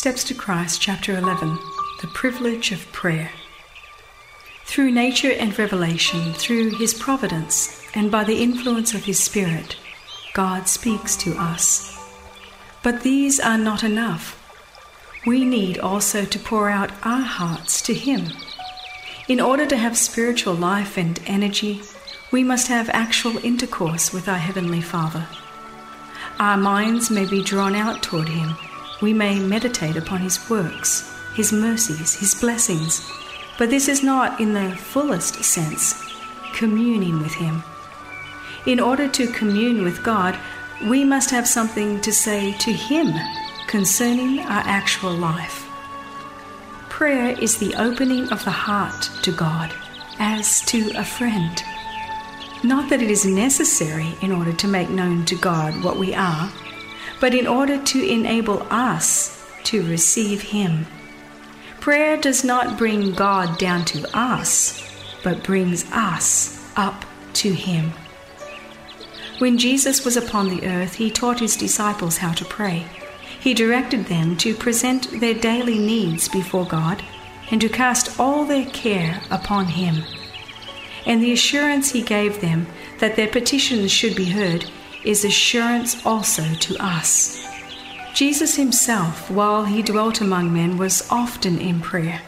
Steps to Christ, chapter 11 The Privilege of Prayer. Through nature and revelation, through his providence, and by the influence of his Spirit, God speaks to us. But these are not enough. We need also to pour out our hearts to him. In order to have spiritual life and energy, we must have actual intercourse with our Heavenly Father. Our minds may be drawn out toward him we may meditate upon His works, His mercies, His blessings, but this is not, in the fullest sense, communing with Him. In order to commune with God, we must have something to say to Him concerning our actual life. Prayer is the opening of the heart to God as to a friend. Not that it is necessary in order to make known to God what we are but in order to enable us to receive Him. Prayer does not bring God down to us, but brings us up to Him. When Jesus was upon the earth, He taught His disciples how to pray. He directed them to present their daily needs before God and to cast all their care upon Him. And the assurance He gave them that their petitions should be heard is assurance also to us. Jesus himself, while he dwelt among men, was often in prayer.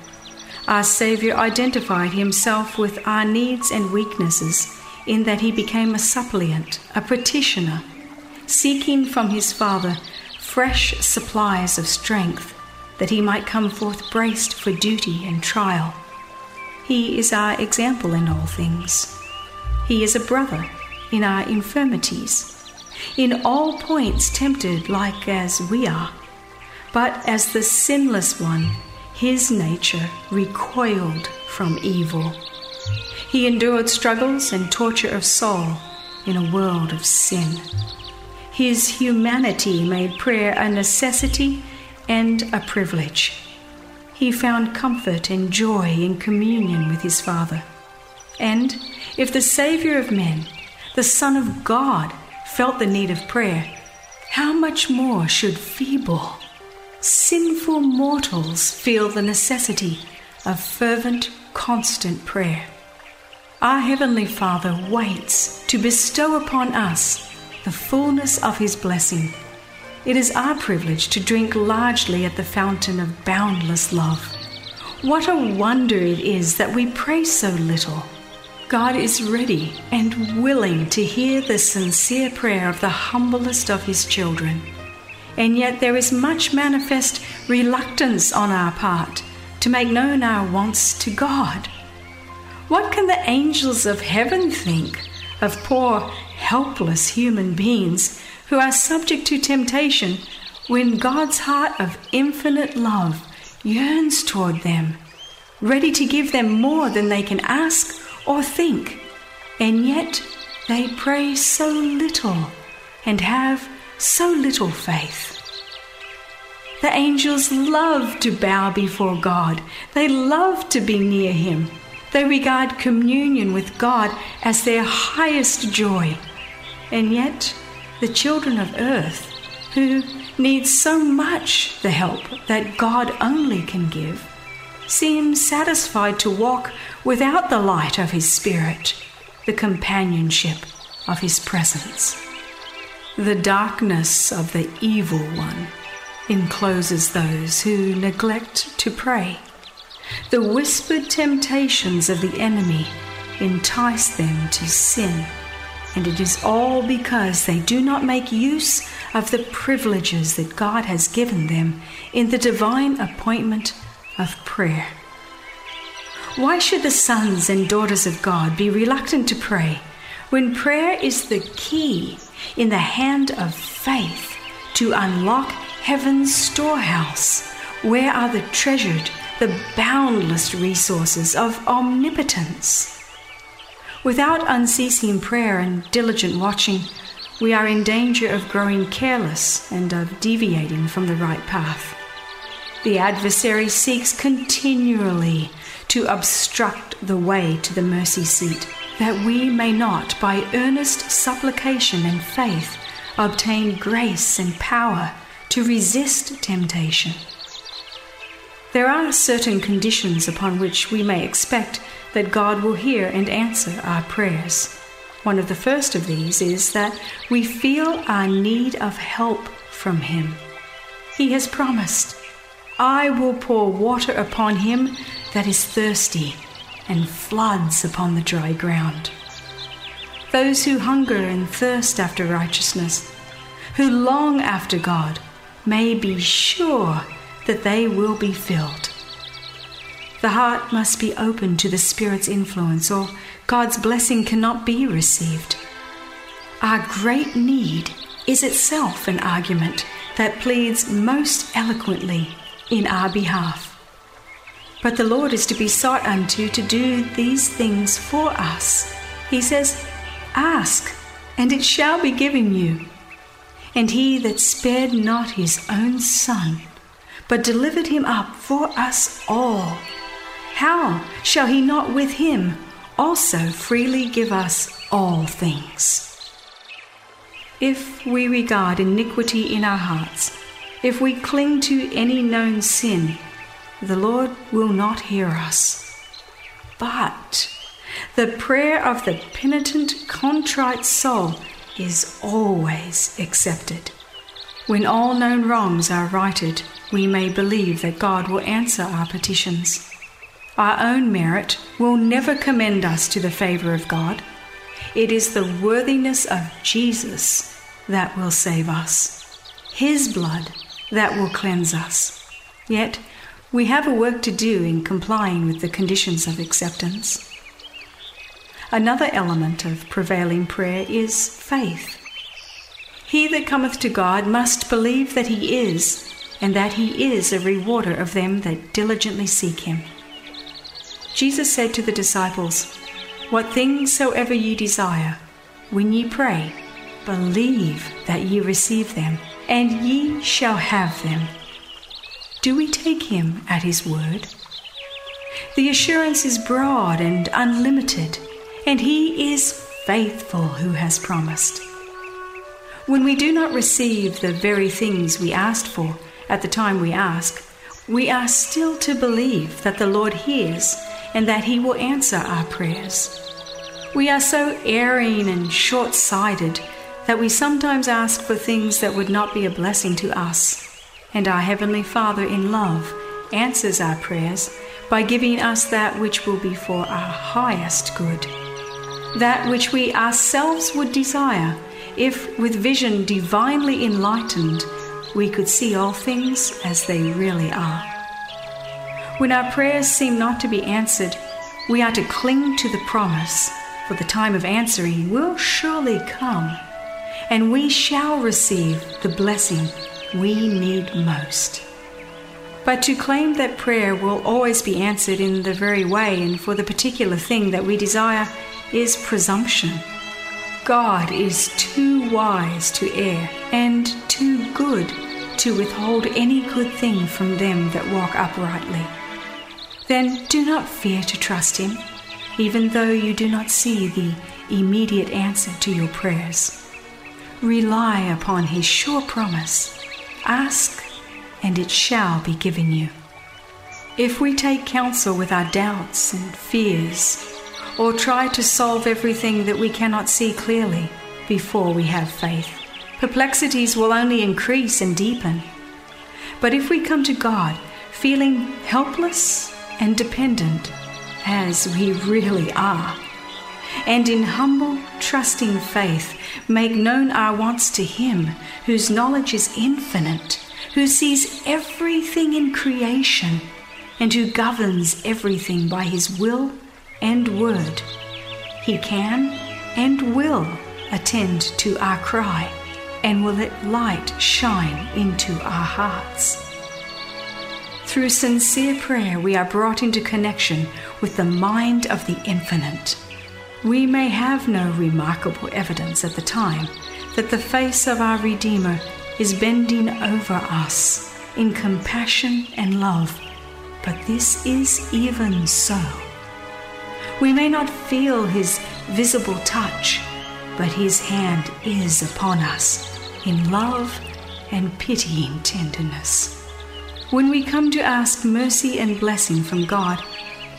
Our Saviour identified himself with our needs and weaknesses in that he became a suppliant, a petitioner, seeking from his Father fresh supplies of strength that he might come forth braced for duty and trial. He is our example in all things. He is a brother in our infirmities in all points tempted like as we are, but as the sinless one, his nature recoiled from evil. He endured struggles and torture of soul in a world of sin. His humanity made prayer a necessity and a privilege. He found comfort and joy in communion with his Father. And if the Saviour of men, the Son of God, felt the need of prayer, how much more should feeble, sinful mortals feel the necessity of fervent, constant prayer? Our Heavenly Father waits to bestow upon us the fullness of His blessing. It is our privilege to drink largely at the fountain of boundless love. What a wonder it is that we pray so little God is ready and willing to hear the sincere prayer of the humblest of his children. And yet there is much manifest reluctance on our part to make known our wants to God. What can the angels of heaven think of poor, helpless human beings who are subject to temptation when God's heart of infinite love yearns toward them, ready to give them more than they can ask or think, and yet they pray so little and have so little faith. The angels love to bow before God. They love to be near Him. They regard communion with God as their highest joy. And yet, the children of earth, who need so much the help that God only can give, seem satisfied to walk without the light of His Spirit, the companionship of His presence. The darkness of the evil one encloses those who neglect to pray. The whispered temptations of the enemy entice them to sin, and it is all because they do not make use of the privileges that God has given them in the divine appointment of prayer. Why should the sons and daughters of God be reluctant to pray when prayer is the key in the hand of faith to unlock heaven's storehouse, where are the treasured, the boundless resources of omnipotence? Without unceasing prayer and diligent watching, we are in danger of growing careless and of deviating from the right path. The adversary seeks continually to obstruct the way to the mercy seat, that we may not, by earnest supplication and faith, obtain grace and power to resist temptation. There are certain conditions upon which we may expect that God will hear and answer our prayers. One of the first of these is that we feel our need of help from Him. He has promised, I will pour water upon him that is thirsty, and floods upon the dry ground. Those who hunger and thirst after righteousness, who long after God, may be sure that they will be filled. The heart must be open to the Spirit's influence, or God's blessing cannot be received. Our great need is itself an argument that pleads most eloquently in our behalf. But the Lord is to be sought unto to do these things for us. He says, Ask, and it shall be given you. And he that spared not his own Son, but delivered him up for us all, how shall he not with him also freely give us all things? If we regard iniquity in our hearts, if we cling to any known sin, the Lord will not hear us. But the prayer of the penitent, contrite soul is always accepted. When all known wrongs are righted, we may believe that God will answer our petitions. Our own merit will never commend us to the favor of God. It is the worthiness of Jesus that will save us, His blood that will cleanse us. Yet, we have a work to do in complying with the conditions of acceptance. Another element of prevailing prayer is faith. He that cometh to God must believe that He is, and that He is a rewarder of them that diligently seek Him. Jesus said to the disciples, What things soever ye desire, when ye pray, Believe that ye receive them, and ye shall have them. Do we take him at his word? The assurance is broad and unlimited, and he is faithful who has promised. When we do not receive the very things we asked for at the time we ask, we are still to believe that the Lord hears and that he will answer our prayers. We are so erring and short sighted that we sometimes ask for things that would not be a blessing to us. And our Heavenly Father, in love, answers our prayers by giving us that which will be for our highest good. That which we ourselves would desire, if with vision divinely enlightened, we could see all things as they really are. When our prayers seem not to be answered, we are to cling to the promise, for the time of answering will surely come and we shall receive the blessing we need most. But to claim that prayer will always be answered in the very way and for the particular thing that we desire is presumption. God is too wise to err and too good to withhold any good thing from them that walk uprightly. Then do not fear to trust Him, even though you do not see the immediate answer to your prayers. Rely upon his sure promise Ask, and it shall be given you. If we take counsel with our doubts and fears, or try to solve everything that we cannot see clearly before we have faith, perplexities will only increase and deepen. But if we come to God feeling helpless and dependent, as we really are, and in humble, trusting faith make known our wants to Him, whose knowledge is infinite, who sees everything in creation, and who governs everything by His will and word. He can and will attend to our cry, and will let light shine into our hearts. Through sincere prayer, we are brought into connection with the mind of the infinite we may have no remarkable evidence at the time that the face of our Redeemer is bending over us in compassion and love, but this is even so. We may not feel his visible touch, but his hand is upon us in love and pitying tenderness. When we come to ask mercy and blessing from God,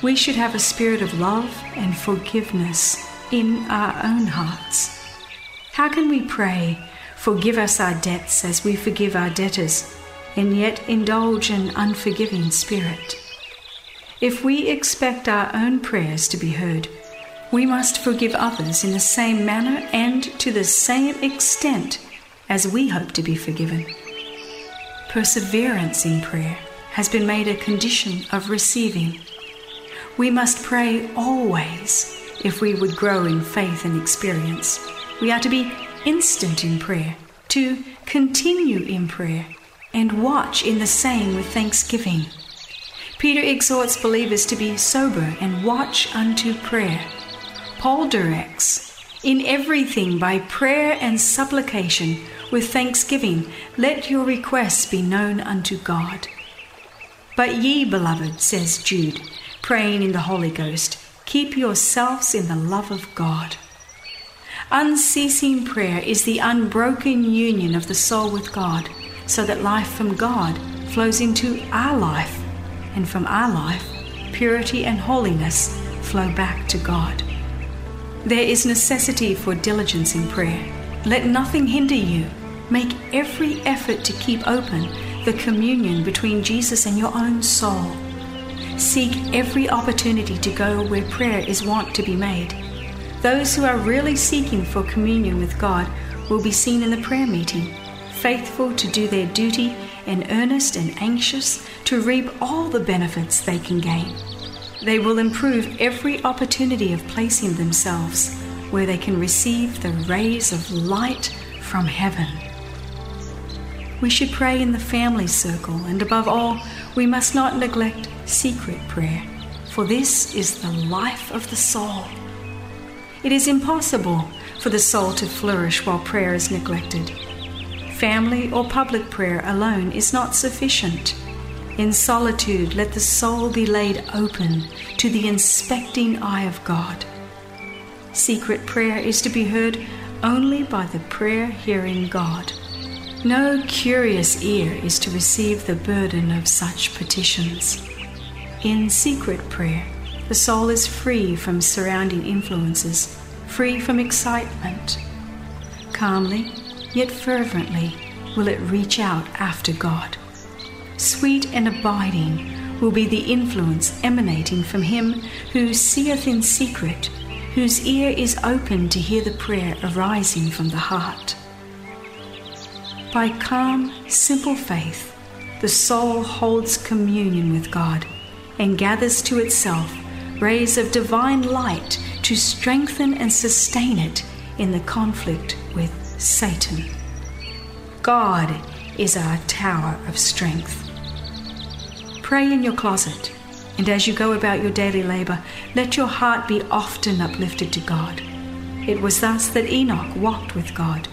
we should have a spirit of love and forgiveness in our own hearts. How can we pray, Forgive us our debts as we forgive our debtors, and yet indulge an unforgiving spirit? If we expect our own prayers to be heard, we must forgive others in the same manner and to the same extent as we hope to be forgiven. Perseverance in prayer has been made a condition of receiving. We must pray always if we would grow in faith and experience. We are to be instant in prayer, to continue in prayer, and watch in the same with thanksgiving. Peter exhorts believers to be sober and watch unto prayer. Paul directs, In everything by prayer and supplication, with thanksgiving, let your requests be known unto God. But ye, beloved, says Jude, praying in the Holy Ghost, keep yourselves in the love of God. Unceasing prayer is the unbroken union of the soul with God, so that life from God flows into our life and from our life, purity and holiness flow back to God. There is necessity for diligence in prayer. Let nothing hinder you. Make every effort to keep open the communion between Jesus and your own soul. Seek every opportunity to go where prayer is wont to be made. Those who are really seeking for communion with God will be seen in the prayer meeting, faithful to do their duty and earnest and anxious to reap all the benefits they can gain. They will improve every opportunity of placing themselves where they can receive the rays of light from heaven. We should pray in the family circle, and above all, we must not neglect secret prayer, for this is the life of the soul. It is impossible for the soul to flourish while prayer is neglected family or public prayer alone is not sufficient. In solitude, let the soul be laid open to the inspecting eye of God. Secret prayer is to be heard only by the prayer hearing God. No curious ear is to receive the burden of such petitions. In secret prayer, the soul is free from surrounding influences, free from excitement. Calmly, yet fervently will it reach out after God. Sweet and abiding will be the influence emanating from Him who seeth in secret, whose ear is open to hear the prayer arising from the heart. By calm, simple faith, the soul holds communion with God and gathers to itself rays of divine light to strengthen and sustain it in the conflict with Satan. God is our tower of strength. Pray in your closet, and as you go about your daily labor, let your heart be often uplifted to God. It was thus that Enoch walked with God.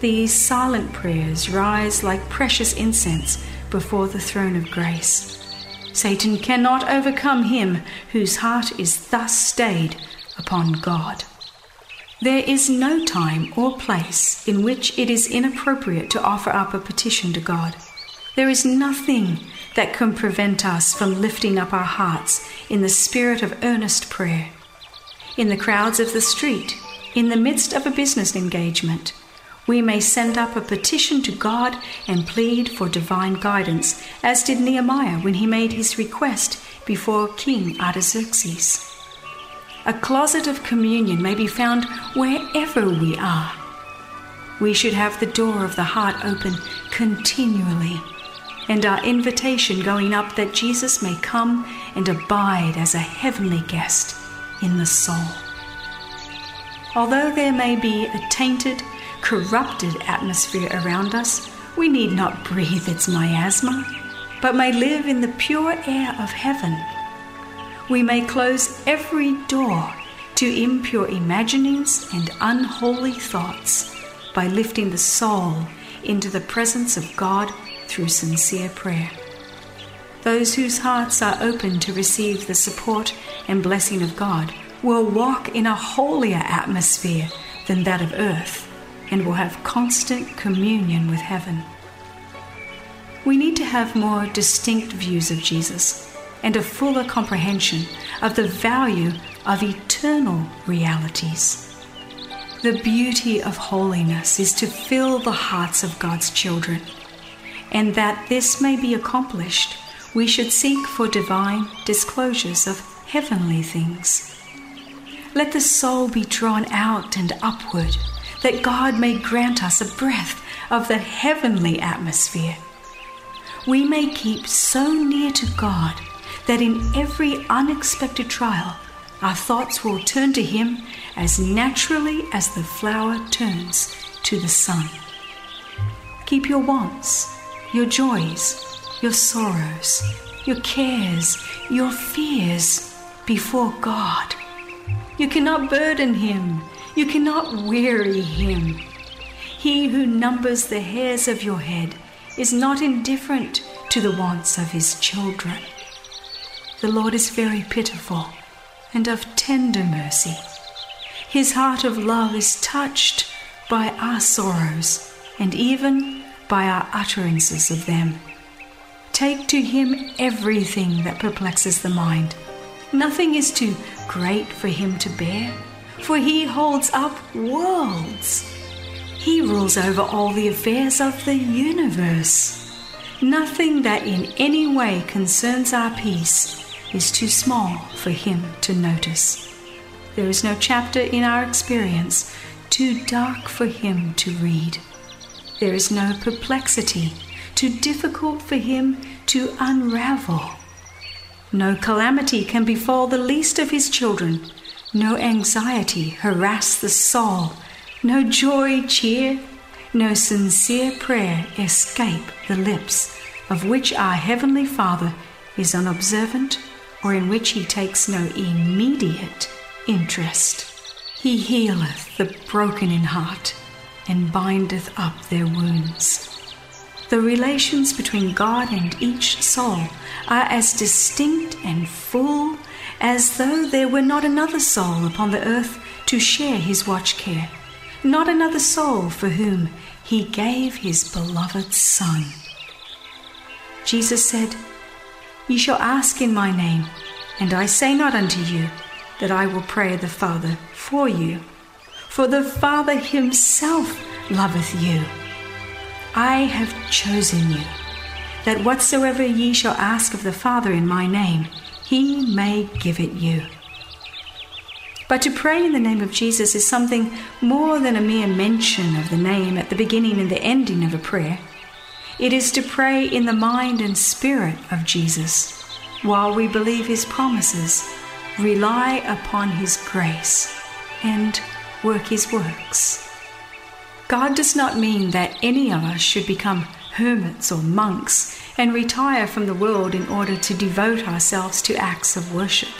These silent prayers rise like precious incense before the throne of grace. Satan cannot overcome him whose heart is thus stayed upon God. There is no time or place in which it is inappropriate to offer up a petition to God. There is nothing that can prevent us from lifting up our hearts in the spirit of earnest prayer. In the crowds of the street, in the midst of a business engagement, we may send up a petition to God and plead for divine guidance, as did Nehemiah when he made his request before King Artaxerxes. A closet of communion may be found wherever we are. We should have the door of the heart open continually and our invitation going up that Jesus may come and abide as a heavenly guest in the soul. Although there may be a tainted, corrupted atmosphere around us, we need not breathe its miasma, but may live in the pure air of heaven we may close every door to impure imaginings and unholy thoughts by lifting the soul into the presence of God through sincere prayer. Those whose hearts are open to receive the support and blessing of God will walk in a holier atmosphere than that of earth and will have constant communion with heaven. we need to have more distinct views of Jesus and a fuller comprehension of the value of eternal realities. The beauty of holiness is to fill the hearts of God's children, and that this may be accomplished, we should seek for divine disclosures of heavenly things. Let the soul be drawn out and upward, that God may grant us a breath of the heavenly atmosphere. We may keep so near to God that in every unexpected trial, our thoughts will turn to Him as naturally as the flower turns to the sun. Keep your wants, your joys, your sorrows, your cares, your fears before God. You cannot burden Him, you cannot weary Him. He who numbers the hairs of your head is not indifferent to the wants of His children. The Lord is very pitiful and of tender mercy. His heart of love is touched by our sorrows and even by our utterances of them. Take to him everything that perplexes the mind. Nothing is too great for him to bear, for he holds up worlds. He rules over all the affairs of the universe. Nothing that in any way concerns our peace is too small for him to notice. There is no chapter in our experience too dark for him to read. There is no perplexity too difficult for him to unravel. No calamity can befall the least of his children, no anxiety harass the soul, no joy cheer, no sincere prayer escape the lips of which our Heavenly Father is unobservant or in which he takes no immediate interest. He healeth the broken in heart and bindeth up their wounds. The relations between God and each soul are as distinct and full as though there were not another soul upon the earth to share his watch care, not another soul for whom he gave his beloved Son. Jesus said, Ye shall ask in my name, and I say not unto you that I will pray the Father for you, for the Father himself loveth you. I have chosen you, that whatsoever ye shall ask of the Father in my name, he may give it you. But to pray in the name of Jesus is something more than a mere mention of the name at the beginning and the ending of a prayer. It is to pray in the mind and spirit of Jesus while we believe his promises, rely upon his grace, and work his works. God does not mean that any of us should become hermits or monks and retire from the world in order to devote ourselves to acts of worship.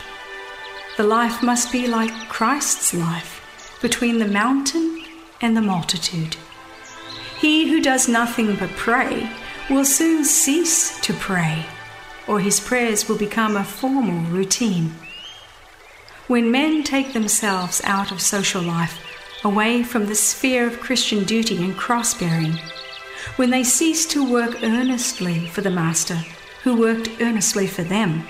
The life must be like Christ's life, between the mountain and the multitude. He who does nothing but pray will soon cease to pray, or his prayers will become a formal routine. When men take themselves out of social life, away from the sphere of Christian duty and cross bearing, when they cease to work earnestly for the Master, who worked earnestly for them,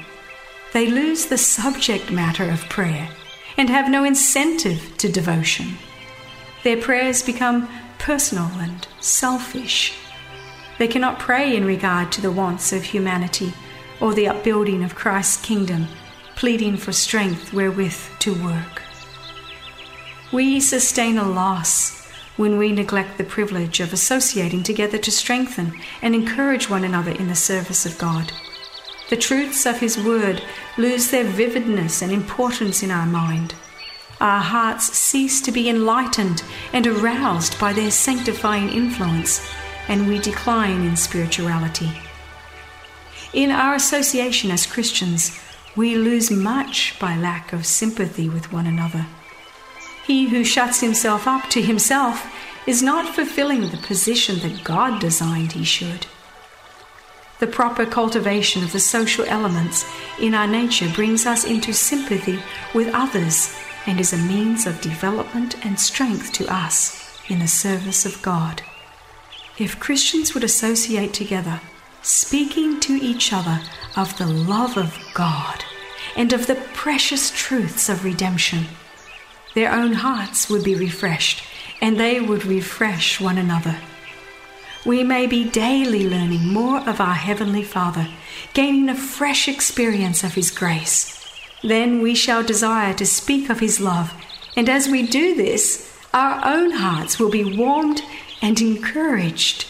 they lose the subject matter of prayer and have no incentive to devotion. Their prayers become personal and selfish. They cannot pray in regard to the wants of humanity or the upbuilding of Christ's kingdom, pleading for strength wherewith to work. We sustain a loss when we neglect the privilege of associating together to strengthen and encourage one another in the service of God. The truths of His Word lose their vividness and importance in our mind our hearts cease to be enlightened and aroused by their sanctifying influence, and we decline in spirituality. In our association as Christians, we lose much by lack of sympathy with one another. He who shuts himself up to himself is not fulfilling the position that God designed he should. The proper cultivation of the social elements in our nature brings us into sympathy with others and is a means of development and strength to us in the service of God. If Christians would associate together, speaking to each other of the love of God and of the precious truths of redemption. Their own hearts would be refreshed, and they would refresh one another. We may be daily learning more of our Heavenly Father, gaining a fresh experience of His grace. Then we shall desire to speak of His love, and as we do this, our own hearts will be warmed and encouraged.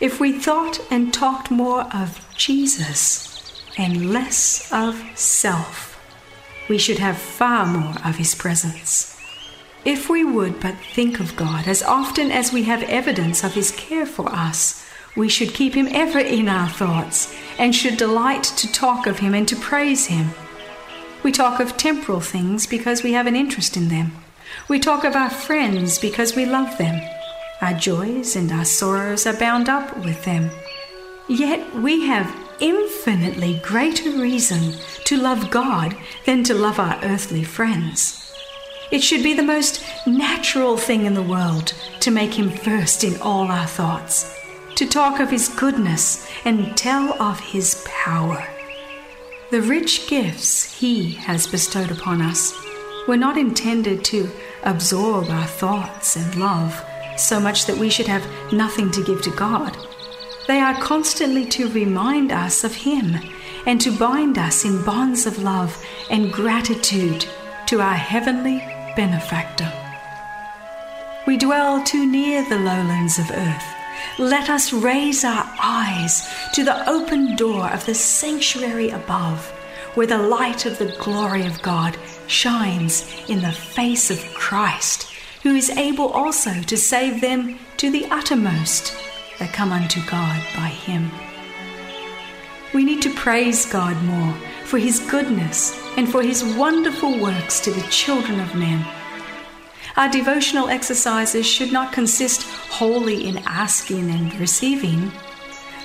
If we thought and talked more of Jesus and less of self, we should have far more of His presence. If we would but think of God as often as we have evidence of His care for us, we should keep Him ever in our thoughts and should delight to talk of Him and to praise Him. We talk of temporal things because we have an interest in them. We talk of our friends because we love them. Our joys and our sorrows are bound up with them. Yet we have infinitely greater reason to love God than to love our earthly friends. It should be the most natural thing in the world to make Him first in all our thoughts, to talk of His goodness and tell of His power. The rich gifts He has bestowed upon us were not intended to absorb our thoughts and love so much that we should have nothing to give to God. They are constantly to remind us of Him and to bind us in bonds of love and gratitude to our heavenly benefactor. We dwell too near the lowlands of earth. Let us raise our eyes to the open door of the sanctuary above, where the light of the glory of God shines in the face of Christ who is able also to save them to the uttermost that come unto God by him. We need to praise God more for his goodness and for his wonderful works to the children of men. Our devotional exercises should not consist wholly in asking and receiving.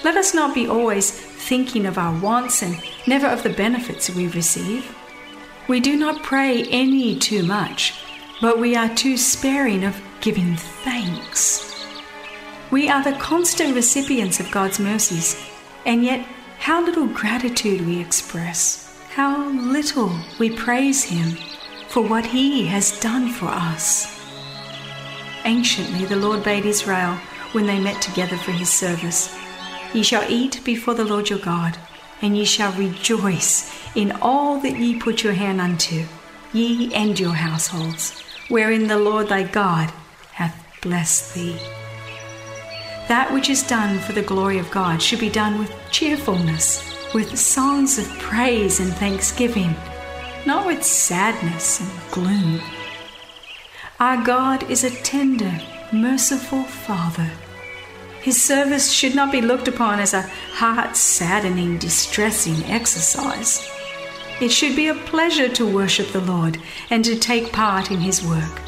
Let us not be always thinking of our wants and never of the benefits we receive. We do not pray any too much but we are too sparing of giving thanks. We are the constant recipients of God's mercies, and yet how little gratitude we express, how little we praise Him for what He has done for us. Anciently, the Lord bade Israel when they met together for His service Ye shall eat before the Lord your God, and ye shall rejoice in all that ye put your hand unto, ye and your households wherein the Lord thy God hath blessed thee. That which is done for the glory of God should be done with cheerfulness, with songs of praise and thanksgiving, not with sadness and gloom. Our God is a tender, merciful Father. His service should not be looked upon as a heart saddening, distressing exercise. It should be a pleasure to worship the Lord and to take part in His work.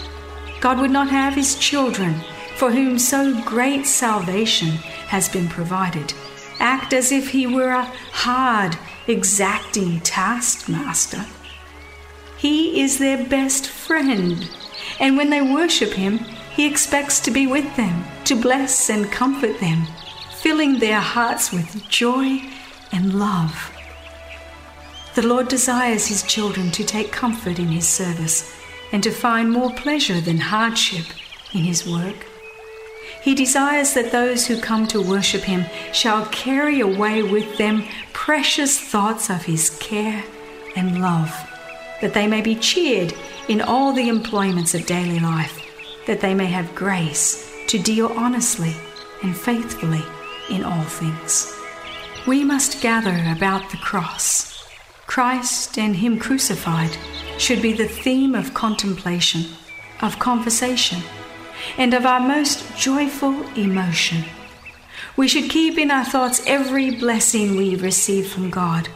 God would not have His children, for whom so great salvation has been provided, act as if He were a hard, exacting taskmaster. He is their best friend, and when they worship Him, He expects to be with them, to bless and comfort them, filling their hearts with joy and love. The Lord desires His children to take comfort in His service and to find more pleasure than hardship in His work. He desires that those who come to worship Him shall carry away with them precious thoughts of His care and love, that they may be cheered in all the employments of daily life, that they may have grace to deal honestly and faithfully in all things. We must gather about the cross Christ and Him crucified should be the theme of contemplation, of conversation, and of our most joyful emotion. We should keep in our thoughts every blessing we receive from God,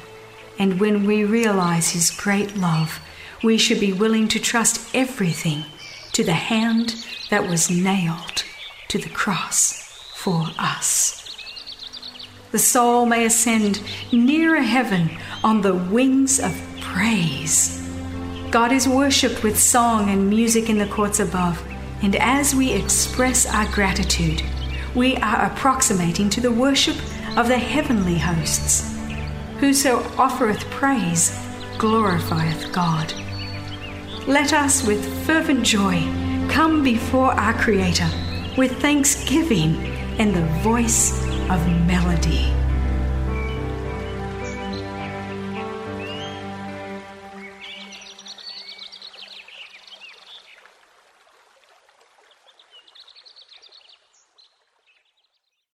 and when we realize His great love, we should be willing to trust everything to the hand that was nailed to the cross for us the soul may ascend nearer heaven on the wings of praise. God is worshipped with song and music in the courts above, and as we express our gratitude, we are approximating to the worship of the heavenly hosts. Whoso offereth praise glorifieth God. Let us with fervent joy come before our Creator with thanksgiving and the voice of melody.